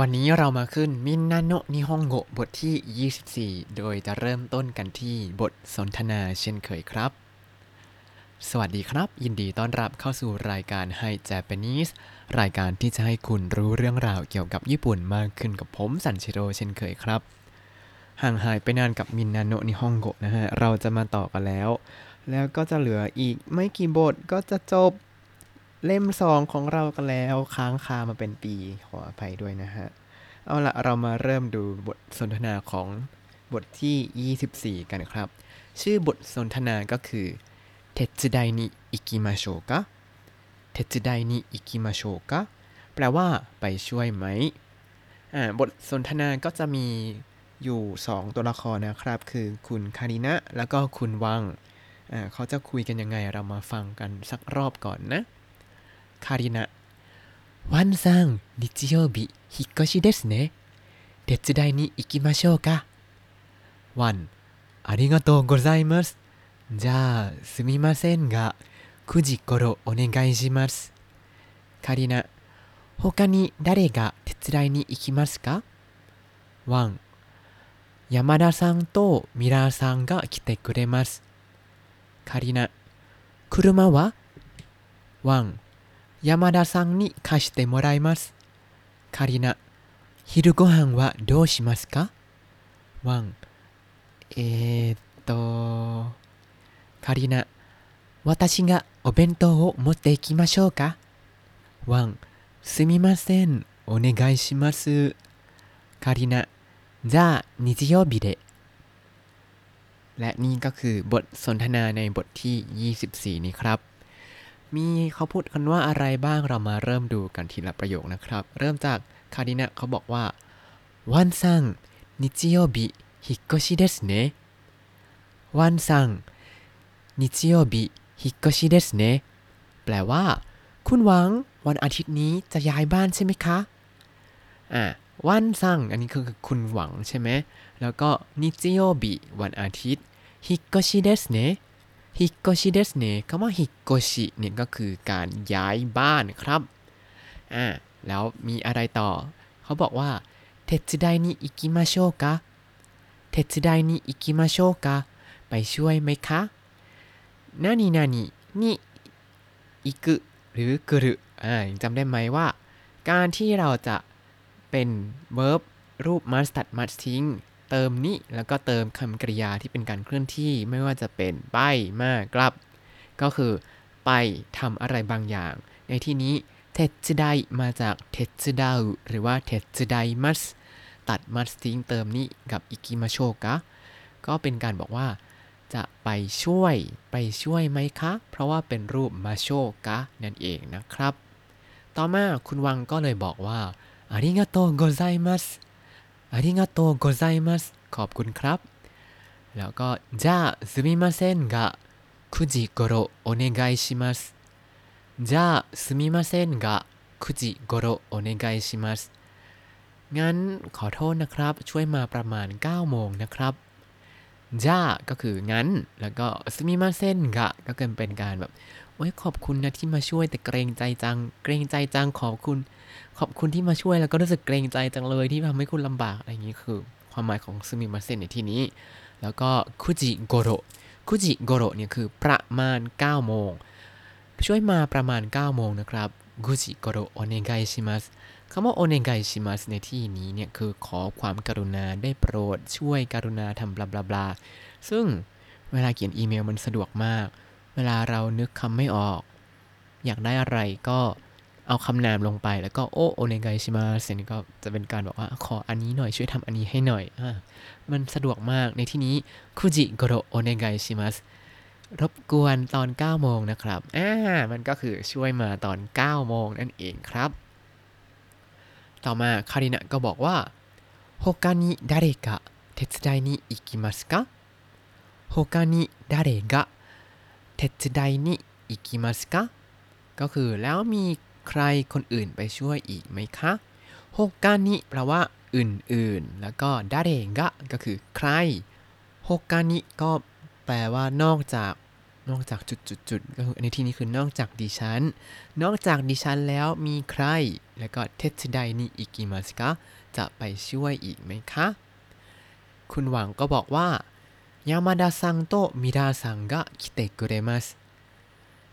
วันนี้เรามาขึ้นมินนาโนะนิฮงโกบทที่ 24 โดยจะเริ่มต้นกันที่บทสนทนาเช่นเคยครับ สวัสดีครับ ยินดีต้อนรับเข้าสู่รายการให้ Japanese รายการที่จะให้คุณรู้เรื่องราวเกี่ยวกับญี่ปุ่นมากขึ้นกับผมสันชิโร่เช่นเคยครับ ห่างหายไปนานกับมินนาโนะนิฮงโกนะฮะ เราจะมาต่อกันแล้ว แล้วก็จะเหลืออีกไม่กี่บทก็จะจบ เล่มสองของเรากันแล้วค้างคามาเป็นปีขออภัยด้วยนะฮะ เอาละเรามาเริ่มดูบทสนทนาของบทที่ 24 กันครับ ชื่อบทสนทนาก็คือเทจไดนิอิกิมาโชกะเทจไดนิอิกิมาโชกะแปลว่าไปช่วยไหมอ่าบทสนทนาก็จะมีอยู่ 2 ตัวละครนะครับ คือคุณคารินะแล้วก็คุณวังอ่าเขาจะคุยกันยังไงเรามาฟังกันสักรอบก่อนนะ カリナ。ワンさん、日曜日、引っ越しですね。手伝いに行きましょうか。ワン、ありがとうございます。じゃあ、すみませんが、9時頃お願いします。カリナ、他に誰が手伝いに行きますか？ワン、山田さんとミラーさんが来てくれます。カリナ、車は？ワン、山田さんに貸してもらいます。カリナ、昼ご飯はどうしますかワン、えー、っと、カリナ、私がお弁当を持っていきましょうかワン、すみません、お願いします。カリナ、じゃあ日曜日で และนี่ก็คือบทสนทนาในบทที่ 24 นี้ครับ มีเขาพูดกันว่าอะไรบ้างเรามาเริ่มดูกันทีละประโยคนะครับ เริ่มจากคารินะเขาบอกว่าワンさん、日曜日、引っ越しですね。ワンさん、日曜日、引っ越しですね。 แปลว่า คุณหวังวันอาทิตย์นี้จะย้ายบ้านใช่ไหมคะ อ่า ワンさん อันนี้คือคุณหวังใช่ไหม แล้วก็日曜日 วันอาทิตย์ 引っ越しですね 引っ越しですね คำว่า 引っ越し เนี่ยก็คือการย้ายบ้านครับ อ่า แล้วมีอะไรต่อ เขาบอกว่า手伝いに行きましょうか 手伝いに行きましょうか ไปช่วยไหมคะนานินานินี่อิกุหรือกรุอ่าจำได้ไหมว่า การที่เราจะเป็น verb รูป must ตัด must ทิ้ง เติมนิแล้วก็เติมคำกริยาที่เป็นการเคลื่อนที่ไม่ว่าจะเป็นไปมากลับ ก็คือไปทำอะไรบางอย่าง ในที่นี้เทจไดมาจากเทจดาหรือว่าเทจไดมัสตัดมัสทิ้งเติมนิกับอิกิมาโชกะก็เป็นการบอกว่า จะไปช่วยไปช่วยไหมคะ เพราะว่าเป็นรูปมาโชกะนั่นเองนะครับ ต่อมาคุณวังก็เลยบอกว่าอาริงาโตโกไซมัส อาริงาโตโกไซมัสขอบคุณครับ แล้วก็じゃあすみませんが9時頃お願いしますじゃあすみませんが9時頃お願いしますงั้นขอโทษนะครับ ช่วยมาประมาณ 9 โมงนะครับจ้าก็คืองั้น แล้วก็สมิมาเซนกะก็เกินเป็นการแบบโ อ้ยขอบคุณนะที่มาช่วยแต่เกรงใจจัง เกรงใจจังขอบคุณ ขอบคุณที่มาช่วยแล้วก็รู้สึกเกรงใจจังเลยที่ทำให้คุณลำบากอะไรอย่างนี้คือ ความหมายของสมิมาเซนในที่นี้ แล้วก็คุจิโกโรคุจิโกโรเนี่ยคือประมาณ9โมงช่วยมาประมาณ9โมงนะครับคุจิโกโรโอเนไกชิมัสคำว่าโอเนไกชิมัสในที่นี้เนี่ยคือขอความกรุณาได้โปรด ช่วยกรุณาทำบลาบลาบลาซึ่งเวลาเขียนอีเมลมันสะดวกมาก เวลาเรานึกคำไม่ออก อยากได้อะไรก็เอาคำนามลงไปแล้วก็โอโอเนกายชิมาเซนก็จะเป็นการบอกว่าขออันนี้หน่อยช่วยทำอันนี้ให้หน่อยอมันสะดวกมากในที่นี้คุจิโกโรโอเนกายชิมาสรบกวนตอน 9 โมงนะครับอ่ามันก็คือช่วยมาตอน 9 โมงนั่นเองครับ ต่อมาคารินะก็บอกว่า他に誰が手伝いに行きますか 他に誰が 手伝いに行きますか ก็คือแล้วมีใครคนอื่นไปช่วยอีกไหมคะ他に แปลว่าอื่นๆ แล้วก็ดาเรงะก็คือใครโฮกานิก็แปลว่านอกจากนอกจากจุดๆก็คือในที่นี้คือนอกจากดิฉัน นอกจากดิฉันแล้วมีใคร แล้วก็เทสไดนี่อิกิมัสกะจะไปช่วยอีกไหมคะ คุณหวังก็บอกว่า ยามาดาซังโตะมิราซังกะคิเตกุเรมัส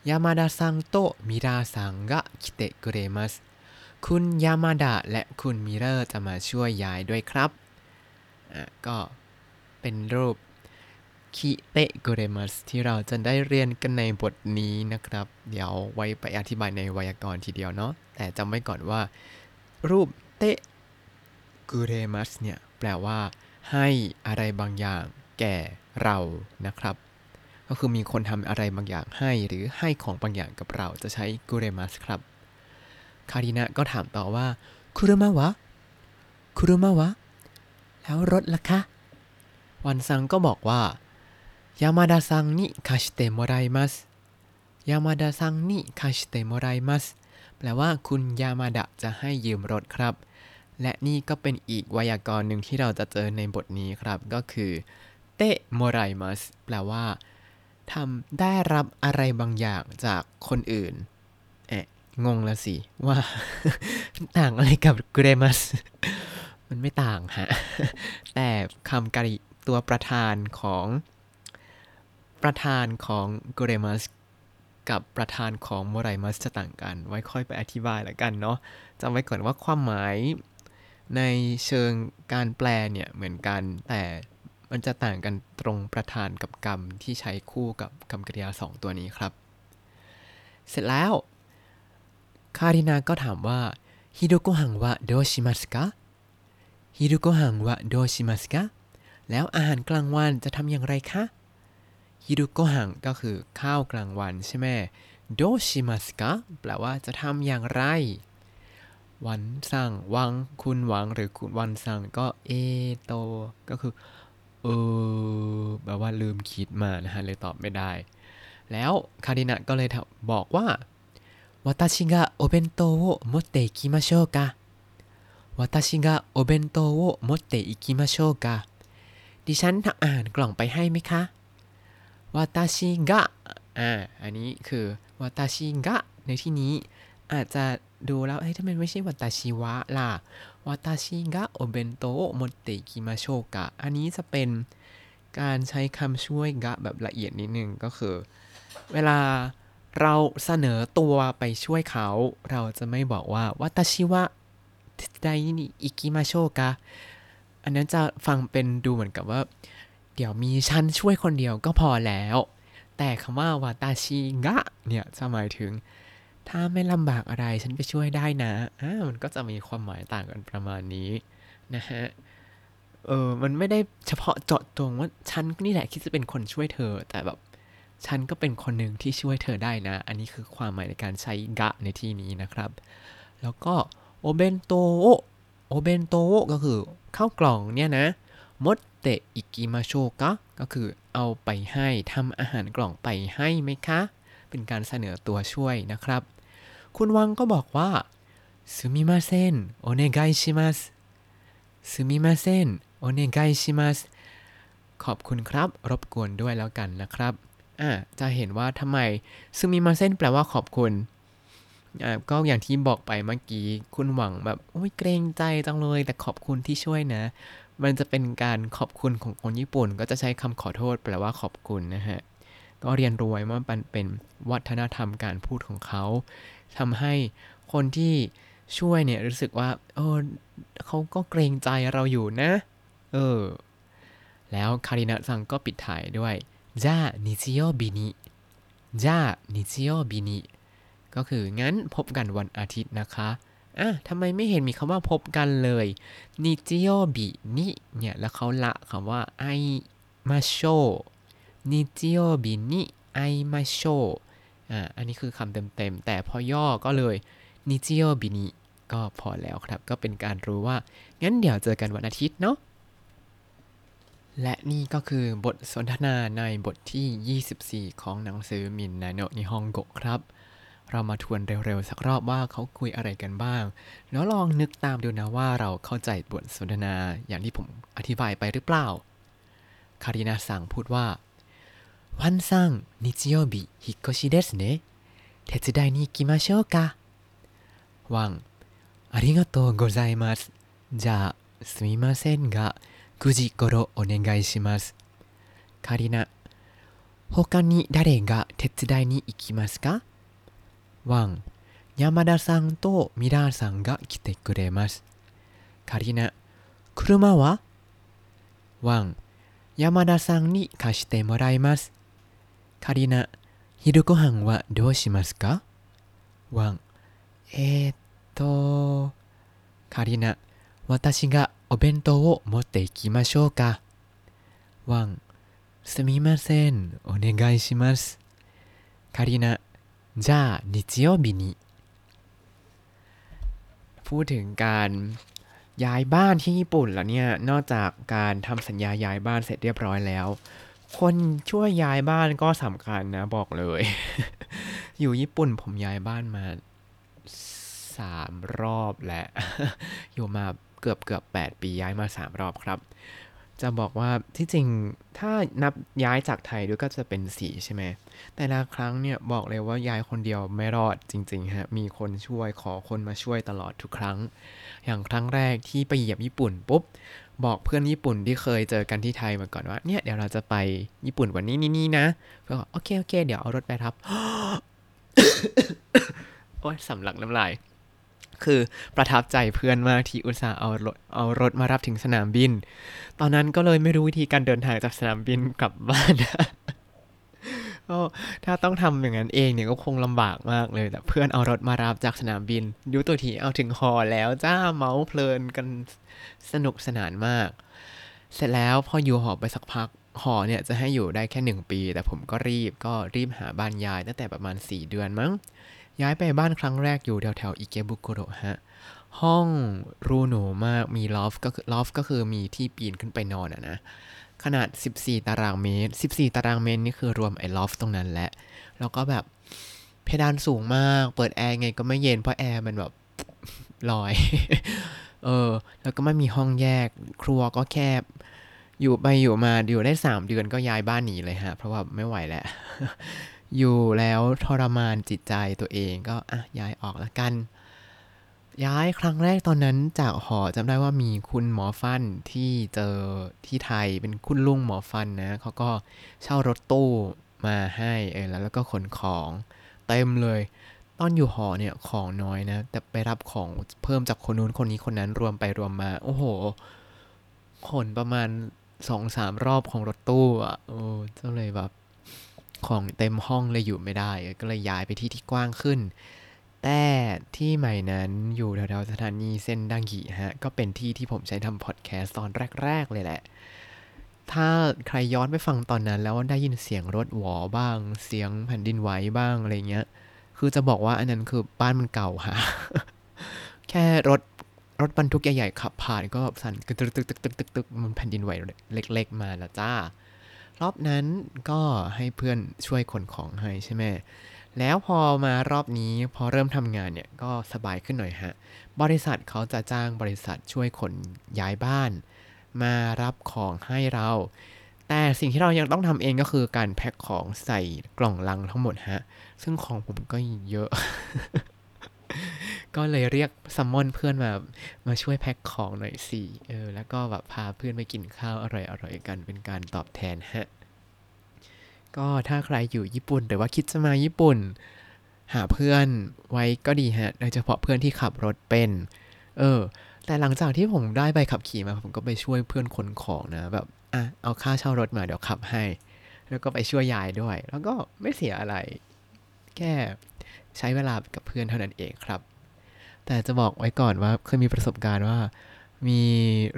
ยามาดาซังโตะมิราซังกะคิเตกุเรมัสคุณยามาดะและคุณมิเรอร์จะมาช่วยยายด้วยครับอะก็เป็นรูปคิเตะโกเรมัสที่เราจะได้เรียนกันในบทนี้นะครับ เดี๋ยวไว้ไปอธิบายในไวยากรณ์ทีเดียวเนาะแต่จำไว้ก่อนว่า รูปเตะโกเรมัสเนี่ย แปลว่า ให้อะไรบางอย่าง แก่เรานะครับ ก็คือมีคนทำอะไรบางอย่างให้หรือให้ของบางอย่างกับเราจะใช้กุเรมัสครับ คารินะก็ถามต่อว่าคุรุมาวะคุรุมาวะ แล้วรถล่ะคะ วันซังก็บอกว่ายามาดะซังนิคาชิเตโมไรมัสยามาดาซังนิคาชิเตโมไรมัสแปลว่าคุณยามาดะจะให้ยืมรถครับ และนี่ก็เป็นอีกไวยากรณ์หนึ่งที่เราจะเจอในบทนี้ครับ ก็คือ เตะโมไรมัสแปลว่าทำได้รับอะไรบางอย่างจากคนอื่นแอะงงล้วสิ ว่า ต่างอะไรกับเกรมัสมันไม่ต่างฮะ แต่คำกริตัวประธานของ ประธานของโกเรมัสกับประธานของโมไรมัสจะต่างกัน ไว้ค่อยไปอธิบายล้วกันเนาะจำไว้ก่อนว่าความหมายในเชิงการแปลเนี่ยเหมือนกันแต่ มันจะต่างกันตรงประธานกับกรรมที่ใช้คู่กับคำกริยาสองตัวนี้ครับ เสร็จแล้ว คารินาก็ถามว่าฮิโดโกฮังวะโดชิมัสกะฮิโดโกฮังวะโดชิมัสกะแล้วอาหารกลางวันจะทำอย่างไรคะฮิโดโกฮังก็คือข้าวกลางวันใช่ไหมโดชิมัสกะแปลว่าจะทำอย่างไร วันสั่งวังคุณหวังหรือคุณวันสั่งก็เอโต ก็คือ เออแบบว่าลืมคิดมานะฮะเลยตอบไม่ได้ แล้วคารินะก็เลยบอกว่า私がお弁当を持って行きましょうか私がお弁当を持って行きましょうかดิฉันทำอาหารกล่องไปให้ไหมคะวาตาชิกะอ่า อันนี้คือวาตาชิกะในที่นี้ อาจจะดูแล้วเฮ้ยทำไมไม่ใช่วาตาชิวะล่ะ วาตาชิกะโอเบนโตโมเตกิมาโชกะ อันนี้จะเป็นการใช้คำช่วย が แบบละเอียดนิดนึงก็คือ เวลาเราเสนอตัวไปช่วยเขา เราจะไม่บอกว่า私は手伝いに行きましょうか อันนั้นจะฟังเป็นดูเหมือนกับว่า เดี๋ยวมีฉันช่วยคนเดียวก็พอแล้ว แต่คำว่า私งะเนี่ยจะหมายถึง ถ้าไม่ลำบากอะไรฉันไปช่วยได้นะอ่ามันก็จะมีความหมายต่างกันประมาณนี้นะฮะ เออ มันไม่ได้เฉพาะเจาะจงว่าฉันนี่แหละคิดจะเป็นคนช่วยเธอ แต่แบบฉันก็เป็นคนหนึ่งที่ช่วยเธอได้นะ อันนี้คือความหมายในการใช้กะในที่นี้นะครับ แล้วก็โอเบนโตโอเบนโตก็คือข้าวกล่องเนี่ยนะมดเตะอิกิมาโชกะก็คือเอาไปให้ทำอาหารกล่องไปให้ไหมคะ เป็นการเสนอตัวช่วยนะครับ คุณวังก็บอกว่าสุมิมาเซนโอเนไกชิมัสสุมิมาเซนโอเนไกชิมัสขอบคุณครับ รบกวนด้วยแล้วกันนะครับอ่าจะเห็นว่าทำไมซึมิมาเซนแปลว่าขอบคุณอ่าก็อย่างที่บอกไปเมื่อกี้ คุณหวังแบบโอ้ยเกรงใจจังเลย แต่ขอบคุณที่ช่วยนะ มันจะเป็นการขอบคุณของคนญี่ปุ่น ก็จะใช้คำขอโทษ แปลว่าขอบคุณนะฮะ ก็เรียนรู้ไว้ว่ามันเป็นวัฒนธรรมการพูดของเขา ทำให้คนที่ช่วยเนี่ยรู้สึกว่าเออเขาก็เกรงใจเราอยู่นะ เออ แล้วคารินะซังก็ปิดถ่ายด้วยจ้านิจิโอบินิจ้านิจิโอบินิก็คืองั้นพบกันวันอาทิตย์นะคะอะทำไมไม่เห็นมีคำว่าพบกันเลยนิจิโอบินิเนี่ย แล้วเขาละคำว่า会いましょう 日曜日に会いましょう อะอันนี้คือคำเต็มๆ แต่พอย่อก็เลยนิจิโยบินิก็พอแล้วครับ ก็เป็นการรู้ว่า งั้นเดี๋ยวเจอกันวันอาทิตย์เนาะและนี่ก็คือบทสนทนาในบทที่ 24 ของหนังสือみんなの日本語ครับ เรามาทวนเร็วๆ สักรอบว่าเขาคุยอะไรกันบ้าง แล้วลองนึกตามดูนะว่าเราเข้าใจบทสนทนาอย่างที่ผมอธิบายไปหรือเปล่า คารินาสั่งพูดว่า ワンさん、日曜日、引っ越しですね。手伝いに行きましょうか。ワン、ありがとうございます。じゃあ、すみませんが、9時頃お願いします。カリナ、他に誰が手伝いに行きますか？ワン、山田さんとミラーさんが来てくれます。カリナ、車は？ワン、山田さんに貸してもらいます。 カリナ昼ご飯はどうしますかワンえー、っとカリナ私がお弁当を持っていきましょうかワンすみませんお願いしますカリナじゃあ日曜日にพูดถึงการย้ายบ้านที่ญี่ปุ่นแล้วเนี่ย นอกจากการทำสัญญาย้ายบ้านเสร็จเรียบร้อยแล้ว คนช่วยย้ายบ้านก็สำคัญนะบอกเลย อยู่ญี่ปุ่นผมย้ายบ้านมาสามรอบและ อยู่มาเกือบเกือบแปดปีย้ายมาสามรอบครับ จะบอกว่าที่จริงถ้านับย้ายจากไทยด้วยก็จะเป็นสี่ใช่ไหม แต่ละครั้งเนี่ยบอกเลยว่าย้ายคนเดียวไม่รอดจริงๆฮะ มีคนช่วยขอคนมาช่วยตลอดทุกครั้ง อย่างครั้งแรกที่ไปเหยียบญี่ปุ่นปุ๊บ บอกเพื่อนญี่ปุ่นที่เคยเจอกันที่ไทยมาก่อนว่า เนี่ยเดี๋ยวเราจะไปญี่ปุ่นวันนี้นี่นี่นะเพื่อนก็โอเคโอเค เดี๋ยวเอารถไปครับโอ้ยสำลักน้ำลายคือประทับใจเพื่อนมากที่อุตส่าห์เอารถเอารถมารับถึงสนามบิน ตอนนั้นก็เลยไม่รู้วิธีการเดินทางจากสนามบินกลับบ้าน ก็ถ้าต้องทำอย่างนั้นเองเนี่ยก็คงลำบากมากเลย แต่เพื่อนเอารถมารับจากสนามบินดูตัวทีเอาถึงหอแล้วจ้าเมาส์เพลินกันสนุกสนานมาก เสร็จแล้วพออยู่หอไปสักพักหอเนี่ยจะให้อยู่ได้แค่หนึ่งปี แต่ผมก็รีบก็รีบหาบ้านยายตั้งแต่ประมาณ 4 เดือนมั้ง ย้ายไปบ้านครั้งแรกอยู่แถวแถวๆอิเกบุโกโระฮะ ห้องรูหนูมากมี loft ก็คือ loft ก็คือมีที่ปีนขึ้นไปนอนอะนะ ขนาด 14 ตารางเมตร 14 ตารางเมตรนี่คือรวมไอ้ loft ตรงนั้นแหละ แล้วก็แบบเพดานสูงมาก เปิดแอร์ไงก็ไม่เย็นเพราะแอร์มันแบบลอย เออ แล้วก็ไม่มีห้องแยก ครัวก็แคบ อยู่ไปอยู่มาอยู่ได้3เดือนก็ย้ายบ้านหนีเลยฮะ เพราะว่าไม่ไหวแล้ว อยู่แล้วทรมานจิตใจตัวเองก็อะย้ายออกละกัน ย้ายครั้งแรกตอนนั้นจากหอจำได้ว่ามีคุณหมอฟันที่เจอที่ไทยเป็นคุณลุงหมอฟันนะเขาก็เช่ารถตู้มาให้เออแล้วแล้วก็ขนของเต็มเลย ตอนอยู่หอเนี่ยของน้อยนะ แต่ไปรับของเพิ่มจากคนนู้นคนนี้คนนั้นรวมไปรวมมา โอ้โห ขนประมาณสองสามรอบของรถตู้อะโอ้ก็เลยแบบของเต็มห้องเลยอยู่ไม่ได้ ก็เลยย้ายไปที่ที่กว้างขึ้น แต่ที่ใหม่นั้นอยู่แถวๆสถานีเส้นดังกีฮะ ก็เป็นที่ที่ผมใช้ทำพอดแคสต์ตอนแรก ๆ เลยแหละ ถ้าใครย้อนไปฟังตอนนั้น แล้วได้ยินเสียงรถหวอบ้าง เสียงแผ่นดินไหวบ้างอะไรเงี้ย คือจะบอกว่าอันนั้นคือบ้านมันเก่าฮะ แค่รถรถบรรทุกใหญ่ ๆ ขับผ่านก็สั่นกึกตึกตึกตึกตึกตึกตึกมันแผ่นดินไหวเล็ก ๆ มาล้วจ้ารอบนั้นก็ให้เพื่อนช่วยขนของให้ใช่ไหม แล้วพอมารอบนี้พอเริ่มทำงานเนี่ยก็สบายขึ้นหน่อยฮะ บริษัทเขาจะจ้างบริษัทช่วยขนย้ายบ้าน มารับของให้เรา แต่สิ่งที่เรายังต้องทำเองก็คือการแพ็คของใส่กล่องลังทั้งหมดฮะ ซึ่งของผมก็เยอะ ก็เลยเรียกซัมมอนเพื่อนมามาช่วยแพ็คของหน่อยสิเออแล้วก็แบบพาเพื่อนไปกินข้าวอร่อยๆกันเป็นการตอบแทนฮะ ก็ถ้าใครอยู่ญี่ปุ่นหรือว่าคิดจะมาญี่ปุ่น หาเพื่อนไว้ก็ดีฮะโดยเฉพาะเพื่อนที่ขับรถเป็น เออ แต่หลังจากที่ผมได้ใบขับขี่มา ผมก็ไปช่วยเพื่อนขนของนะแบบอะเอาค่าเช่ารถมาเดี๋ยวขับให้ แล้วก็ไปช่วยยายด้วย แล้วก็ไม่เสียอะไร แค่ใช้เวลากับเพื่อนเท่านั้นเองครับ แต่จะบอกไว้ก่อนว่าเคยมีประสบการณ์ว่า มี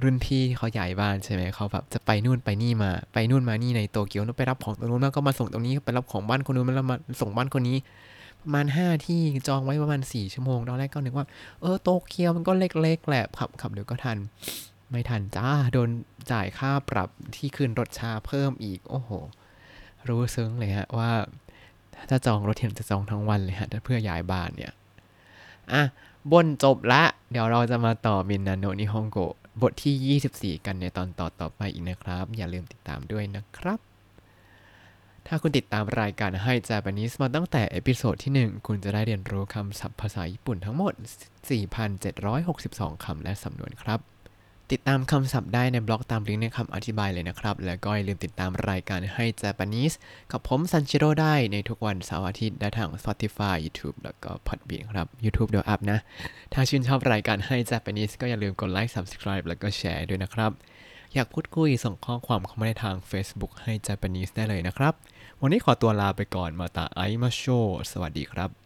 รุ่นพี่ที่เขาย้ายบ้านใช่ไหมเขาแบบจะไปนู่นไปนี่มา ไปนู่นมานี่ในโตเกียวนู่นไปรับของตรงนู้นแล้วก็มาส่งตรงนี้ไปรับของบ้านคนนู้นแล้วมาส่งบ้านคนนี้ประมาณห้าที่จองไว้ประมาณสี่ชั่วโมงตอนแรกก็นึกว่าเออโตเกียวมันก็เล็กๆแหละขับขับเดี๋ยวก็ทัน ไม่ทันจ้าโดนจ่ายค่าปรับที่คืนรถช้าเพิ่มอีก โอ้โห รู้ซึ้งเลยฮะว่า ถ้าจองรถเห็นจะจองทั้งวันเลยฮะถ้าเพื่อย้ายบ้านเนี่ยอะ บ่นจบละ เดี๋ยวเราจะมาต่อみんなの日本語 บทที่ 24 กันในตอนต่อต่อไปอีกนะครับ อย่าลืมติดตามด้วยนะครับ ถ้าคุณติดตามรายการให้ Japanese มาตั้งแต่ episode ที่ 1 คุณจะได้เรียนรู้คำศัพท์ภาษาญี่ปุ่นทั้งหมด 4,762 คำและสำนวนครับ ติดตามคำศัพท์ได้ในบล็อกตามลิงก์ในคำอธิบายเลยนะครับ แล้วก็อย่าลืมติดตามรายการให้ Japanese กับผมซันชิโร่ได้ในทุกวันเสาร์อาทิตย์ได้ทาง Spotify YouTube แล้วก็ Podbean ครับ YouTube เดี๋ยวอัพนะ ถ้าชื่นชอบรายการให้ Japanese ก็อย่าลืมกดไลค์ Subscribe แล้วก็แชร์ด้วยนะครับ อยากพูดคุยส่งข้อความเข้ามาในทาง Facebook Hi Japanese ได้เลยนะครับ วันนี้ขอตัวลาไปก่อนまた会いましょうสวัสดีครับ